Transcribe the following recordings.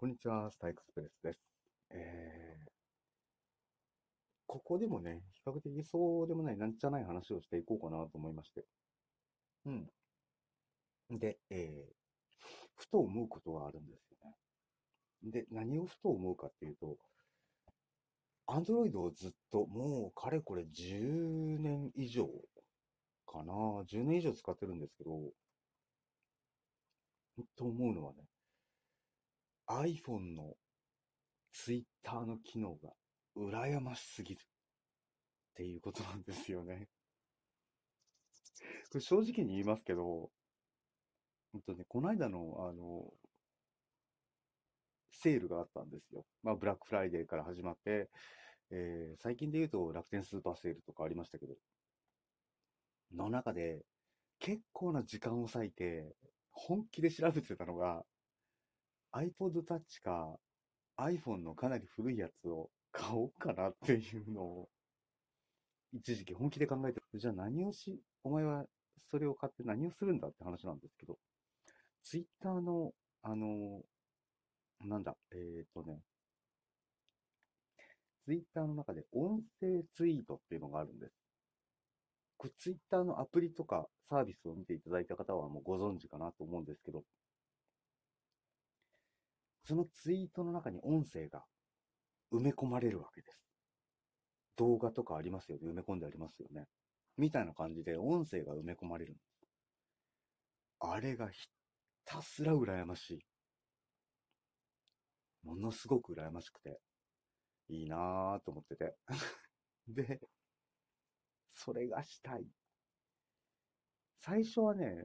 こんにちは、スターエクスプレスです。えー、ここでもね、比較的そうでもない、なんじゃない話をしていこうかなと思いまして。うん。で、えー、ふと思うことがあるんですよね。で、何をふと思うかっていうと、アンドロイドをずっと、もうかれこれ10年以上かな、10年以上使ってるんですけど、と思うのはね、iPhone の Twitter の機能が羨ましすぎるっていうことなんですよね。これ正直に言いますけど、ほんとね、この間の、あの、セールがあったんですよ。まあ、ブラックフライデーから始まって、えー、最近で言うと楽天スーパーセールとかありましたけど、の中で結構な時間を割いて、本気で調べてたのが、iPod Touch か iPhone のかなり古いやつを買おうかなっていうのを、一時期本気で考えて、じゃあ何をし、お前はそれを買って何をするんだって話なんですけど、Twitter の、あの、なんだ、えっ、とね、Twitter の中で音声ツイートっていうのがあるんです。これ Twitter のアプリとかサービスを見ていただいた方はもうご存知かなと思うんですけど、そのツイートの中に音声が埋め込まれるわけです。動画とかありますよね。埋め込んでありますよね。みたいな感じで音声が埋め込まれるんです。あれがひたすら羨ましい。ものすごく羨ましくて、いいなぁと思ってて。で、それがしたい。最初はね、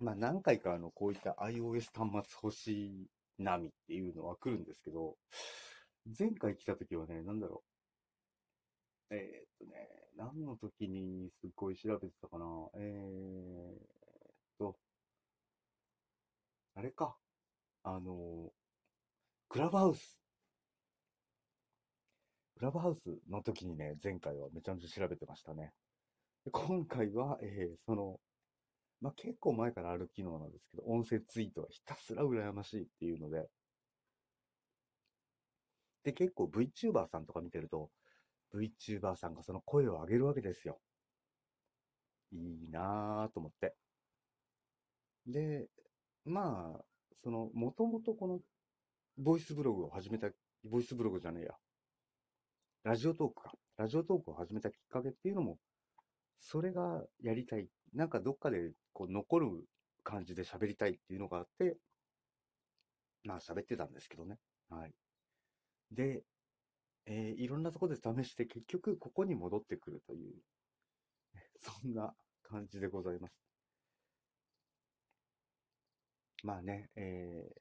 まあ何回かあの、こういった iOS 端末欲しい波っていうのは来るんですけど、前回来た時はね、なんだろう。えー、っとね、何の時にすっごい調べてたかな。えー、っと、あれか。あの、クラブハウス。クラブハウスの時にね、前回はめちゃめちゃ調べてましたね。今回は、えー、その、まあ、結構前からある機能なんですけど、音声ツイートはひたすら羨ましいっていうので、で、結構 VTuber さんとか見てると、VTuber さんがその声を上げるわけですよ。いいなぁと思って。で、まあ、その、もともとこの、ボイスブログを始めた、ボイスブログじゃねえや。ラジオトークか。ラジオトークを始めたきっかけっていうのも、それがやりたい。なんかどっかでこう残る感じで喋りたいっていうのがあって、まあ喋ってたんですけどね。はい。で、えー、いろんなところで試して結局ここに戻ってくるという、そんな感じでございます。まあね、え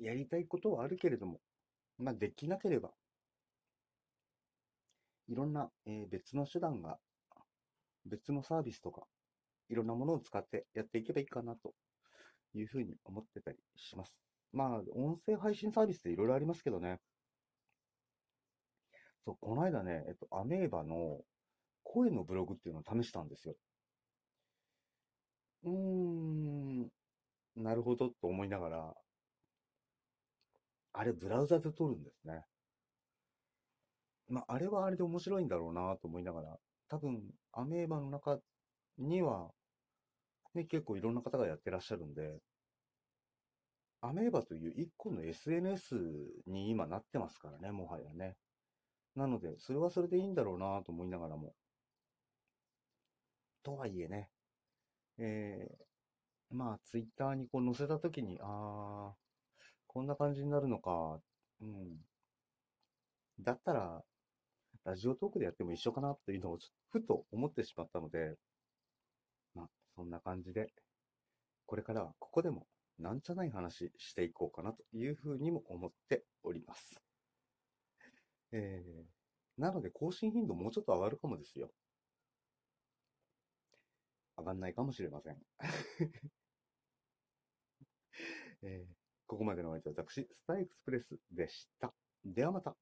ー、やりたいことはあるけれども、まあできなければ、いろんな、えー、別の手段が別のサービスとか、いろんなものを使ってやっていけばいいかなというふうに思ってたりします。まあ、音声配信サービスっていろいろありますけどね。そう、この間ね、えっと、アメーバの声のブログっていうのを試したんですよ。うーん、なるほどと思いながら、あれブラウザで撮るんですね。まあ、あれはあれで面白いんだろうなと思いながら、多分、アメーバの中には、ね、結構いろんな方がやってらっしゃるんで、アメーバという一個の SNS に今なってますからね、もはやね。なので、それはそれでいいんだろうなと思いながらも。とはいえね、えー、まあ、ツイッターにこう載せたときに、あー、こんな感じになるのか、うん。だったら、ラジオトークでやっても一緒かなというのをふと思ってしまったので、まあ、そんな感じで、これからはここでもなんじゃない話していこうかなというふうにも思っております。えー、なので更新頻度もうちょっと上がるかもですよ。上がんないかもしれません。えー、ここまでのお相手は私、スターエクスプレスでした。ではまた。